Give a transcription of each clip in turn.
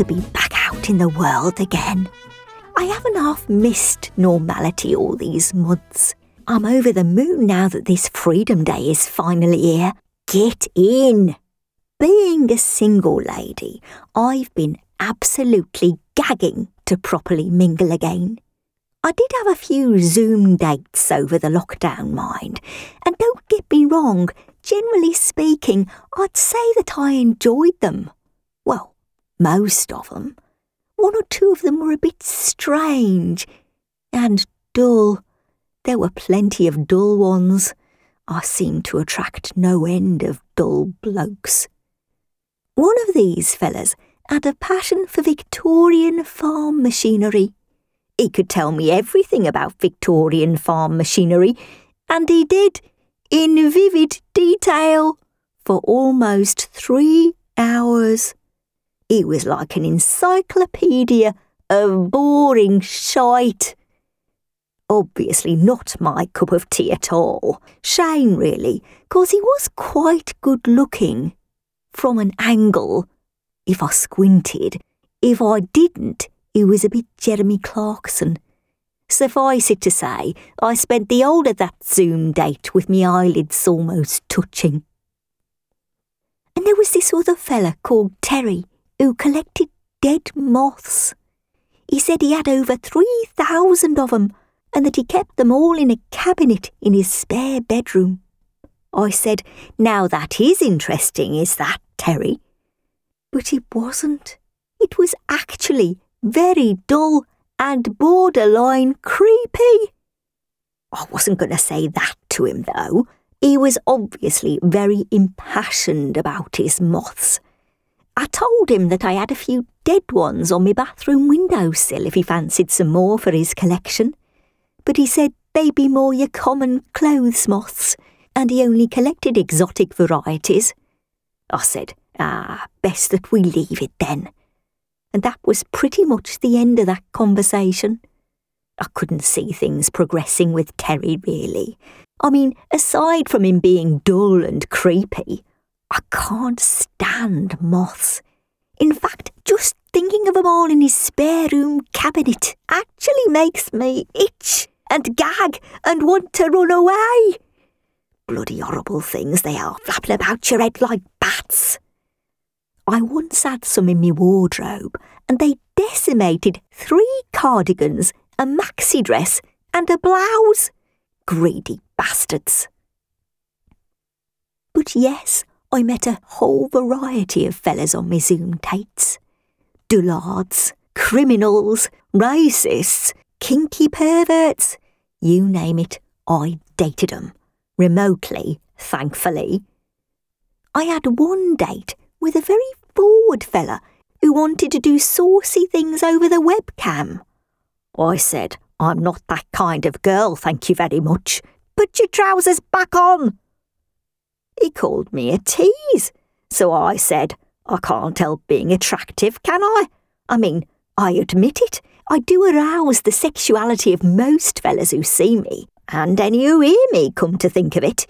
to be back out in the world again. I haven't half missed normality all these months. I'm over the moon now that this Freedom Day is finally here. Get in! Being a single lady, I've been absolutely gagging to properly mingle again. I did have a few Zoom dates over the lockdown, mind, and don't get me wrong, generally speaking, I'd say that I enjoyed them. Most of them. One or two of them were a bit strange and dull. There were plenty of dull ones. I seemed to attract no end of dull blokes. One of these fellas had a passion for Victorian farm machinery. He could tell me everything about Victorian farm machinery, and he did, in vivid detail, for almost three hours. He was like an encyclopedia of boring shite. Obviously not my cup of tea at all. Shame, really, cause he was quite good looking. From an angle, if I squinted. If I didn't, he was a bit Jeremy Clarkson. Suffice it to say, I spent the whole of that Zoom date with my eyelids almost touching. And there was this other fella called Terry who collected dead moths. He said he had over 3,000 of them and that he kept them all in a cabinet in his spare bedroom. I said, Now that is interesting, is that, Terry? But it wasn't. It was actually very dull and borderline creepy. I wasn't going to say that to him, though. He was obviously very impassioned about his moths. I told him that I had a few dead ones on my bathroom windowsill if he fancied some more for his collection. But he said they'd be more your common clothes moths, and he only collected exotic varieties. I said, ah, best that we leave it then and that was pretty much the end of that conversation. I couldn't see things progressing with Terry, really. I mean, aside from him being dull and creepy, I can't stand moths. In fact, just thinking of them all in his spare room cabinet actually makes me itch and gag and want to run away. Bloody horrible things they are, flapping about your head like bats. I once had some in my wardrobe, and they decimated three cardigans, a maxi dress, and a blouse. Greedy bastards. But yes, I met a whole variety of fellas on my Zoom dates. Dullards, criminals, racists, kinky perverts, you name it, I dated 'em. Remotely, thankfully. I had one date with a very forward fella who wanted to do saucy things over the webcam. I said, I'm not that kind of girl, thank you very much. Put your trousers back on. He called me a tease, so I said, I can't help being attractive, can I? I mean, I admit it, I do arouse the sexuality of most fellas who see me, and any who hear me, come to think of it.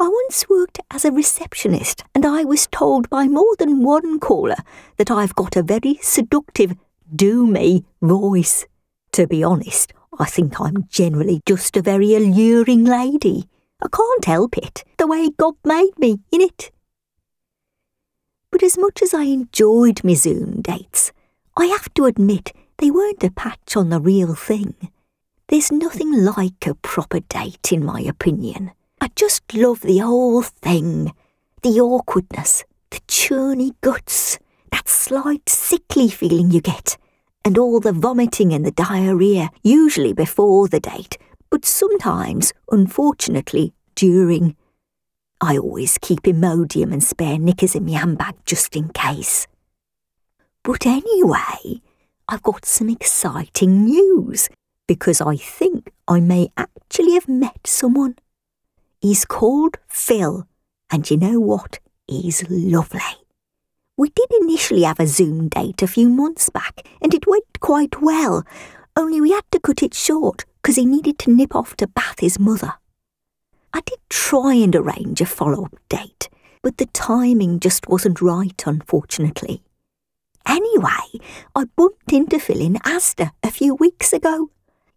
I once worked as a receptionist, and I was told by more than one caller that I've got a very seductive, do me voice. To be honest, I think I'm generally just a very alluring lady. I can't help it, the way God made me, innit? But as much as I enjoyed my Zoom dates, I have to admit they weren't a patch on the real thing. There's nothing like a proper date, in my opinion. I just love the whole thing. The awkwardness, the churny guts, that slight sickly feeling you get, and all the vomiting and the diarrhea, usually before the date, but sometimes, unfortunately, during. I always keep Imodium and spare knickers in my handbag just in case. But anyway, I've got some exciting news because I think I may actually have met someone. He's called Phil, and you know what? He's lovely. We did initially have a Zoom date a few months back, and it went quite well, only we had to cut it short because he needed to nip off to bath his mother. I did try and arrange a follow up date, but the timing just wasn't right, unfortunately. Anyway, I bumped into Phil in Asda a few weeks ago.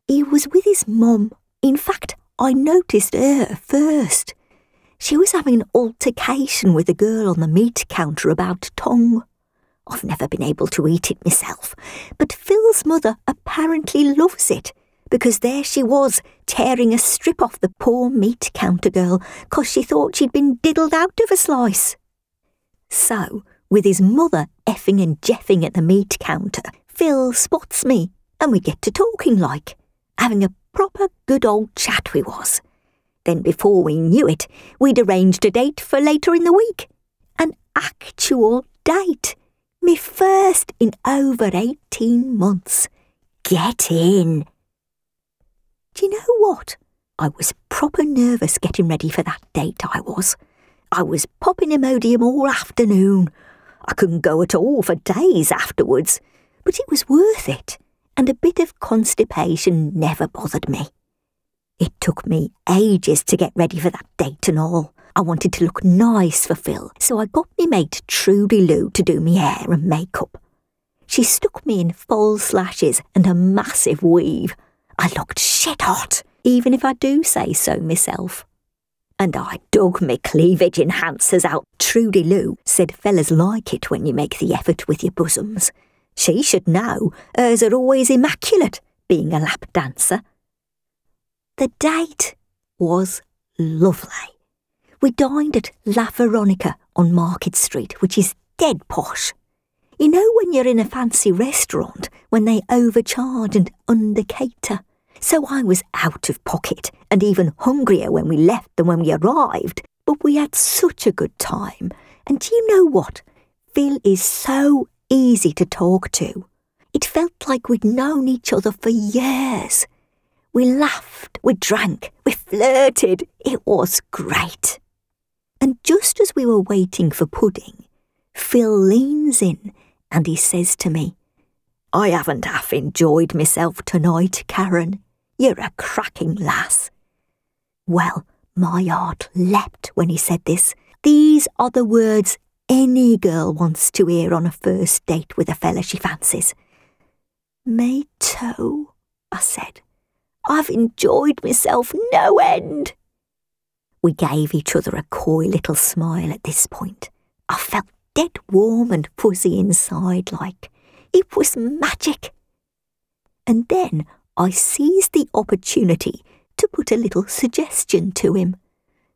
He was with his mum. In fact, I noticed her first. She was having an altercation with a girl on the meat counter about tongue. I've never been able to eat it myself, but Phil's mother apparently loves it because there she was, tearing a strip off the poor meat counter girl because she thought she'd been diddled out of a slice. So, with his mother effing and jeffing at the meat counter, Phil spots me and we get to talking like, having a proper good old chat we was. Then before we knew it, we'd arranged a date for later in the week. An actual date. Me first in over 18 months. Get in. Do you know what? I was proper nervous getting ready for that date, I was. I was popping Imodium all afternoon. I couldn't go at all for days afterwards, but it was worth it, and a bit of constipation never bothered me. It took me ages to get ready for that date and all. I wanted to look nice for Phil, so I got me mate Trudy Lou to do me hair and makeup. She stuck me in false lashes and a massive weave. I looked shit hot, even if I do say so myself. And I dug me cleavage enhancers out. Trudy Lou said fellas like it when you make the effort with your bosoms. She should know, hers are always immaculate, being a lap dancer. The date was lovely. We dined at La Veronica on Market Street, which is dead posh. You know when you're in a fancy restaurant when they overcharge and undercater? So I was out of pocket and even hungrier when we left than when we arrived, but we had such a good time. And do you know what? Phil is so easy to talk to. It felt like we'd known each other for years. We laughed, we drank, we flirted. It was great. And just as we were waiting for pudding, Phil leans in and he says to me, I haven't half enjoyed myself tonight, Karen. You're a cracking lass. Well, my heart leapt when he said this. These are the words any girl wants to hear on a first date with a fella she fancies. Me too, I said. I've enjoyed myself no end. We gave each other a coy little smile at this point. I felt dead warm and fuzzy inside like. It was magic. And then I seized the opportunity to put a little suggestion to him.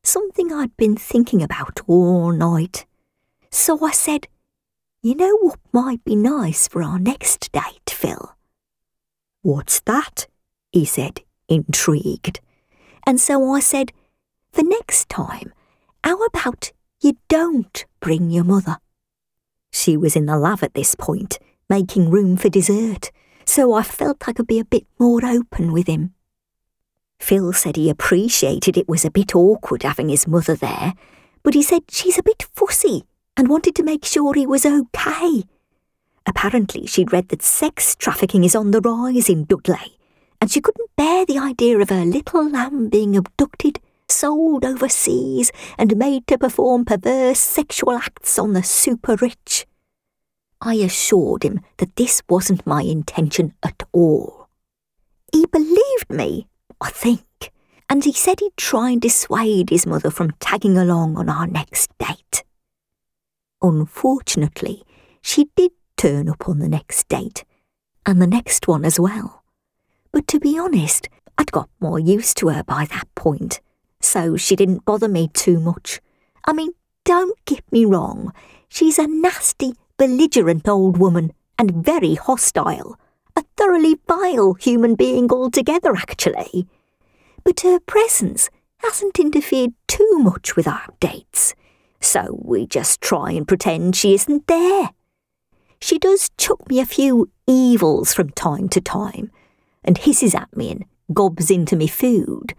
Something I'd been thinking about all night. So I said, You know what might be nice for our next date, Phil? What's that? he said, intrigued. And so I said, The next time, how about you don't bring your mother? She was in the lav at this point, making room for dessert, so I felt I could be a bit more open with him. Phil said he appreciated it was a bit awkward having his mother there, but he said she's a bit fussy and wanted to make sure he was okay. Apparently, she'd read that sex trafficking is on the rise in Dudley, and she couldn't bear the idea of her little lamb being abducted, sold overseas, and made to perform perverse sexual acts on the super rich. I assured him that this wasn't my intention at all. He believed me, I think, and he said he'd try and dissuade his mother from tagging along on our next date. Unfortunately, she did turn up on the next date, and the next one as well. But to be honest, I'd got more used to her by that point, so she didn't bother me too much. I mean, don't get me wrong, she's a nasty, belligerent old woman, and very hostile. A thoroughly vile human being altogether, actually. But her presence hasn't interfered too much with our dates, so we just try and pretend she isn't there. She does chuck me a few evils from time to time, and hisses at me and gobs into me food.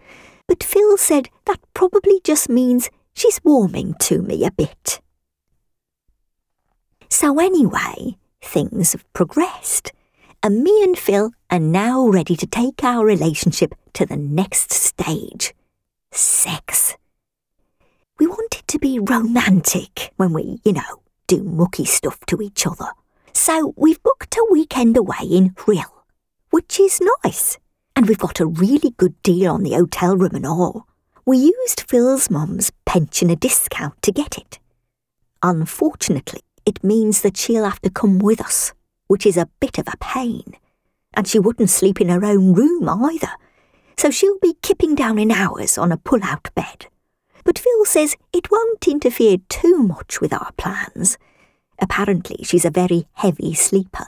But Phil said that probably just means she's warming to me a bit. So anyway, things have progressed, and me and Phil are now ready to take our relationship to the next stage sex. We want it to be romantic when we, you know, do mucky stuff to each other. So we've booked a weekend away in Rhyl, which is nice. And we've got a really good deal on the hotel room and all. We used Phil's mum's pensioner discount to get it. Unfortunately, it means that she'll have to come with us, which is a bit of a pain. And she wouldn't sleep in her own room either, so she'll be kipping down in ours on a pull out bed. But Phil says it won't interfere too much with our plans. Apparently, she's a very heavy sleeper,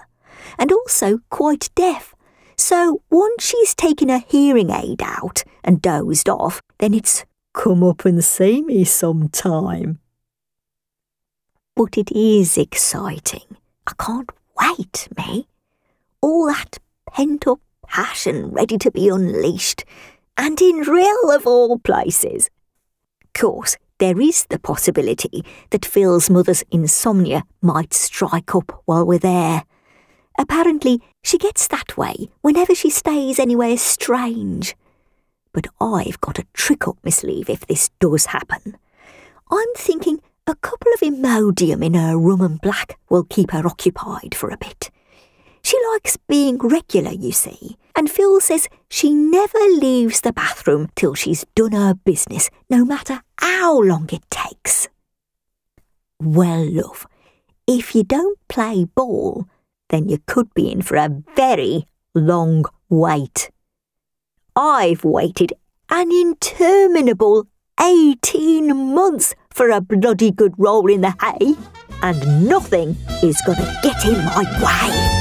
and also quite deaf. So once she's taken her hearing aid out and dozed off, then it's come up and see me sometime. But it is exciting. I can't wait, me. All that pent up passion ready to be unleashed, and in Rhyl of all places. Of Course, there is the possibility that Phil's mother's insomnia might strike up while we're there. Apparently, she gets that way whenever she stays anywhere strange. But I've got a trick up my sleeve if this does happen. I'm thinking a couple of Imodium in her rum and black will keep her occupied for a bit. She likes being regular, you see, and Phil says she never leaves the bathroom till she's done her business, no matter how long it takes. Well, love, if you don't play ball, then you could be in for a very long wait. I've waited an interminable 18 months for a bloody good roll in the hay, and nothing is going to get in my way.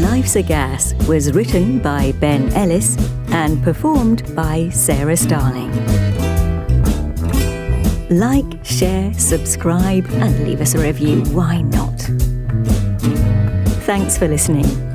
Life's a Gas was written by Ben Ellis and performed by Sarah Starling. Like, share, subscribe, and leave us a review. Why not? Thanks for listening.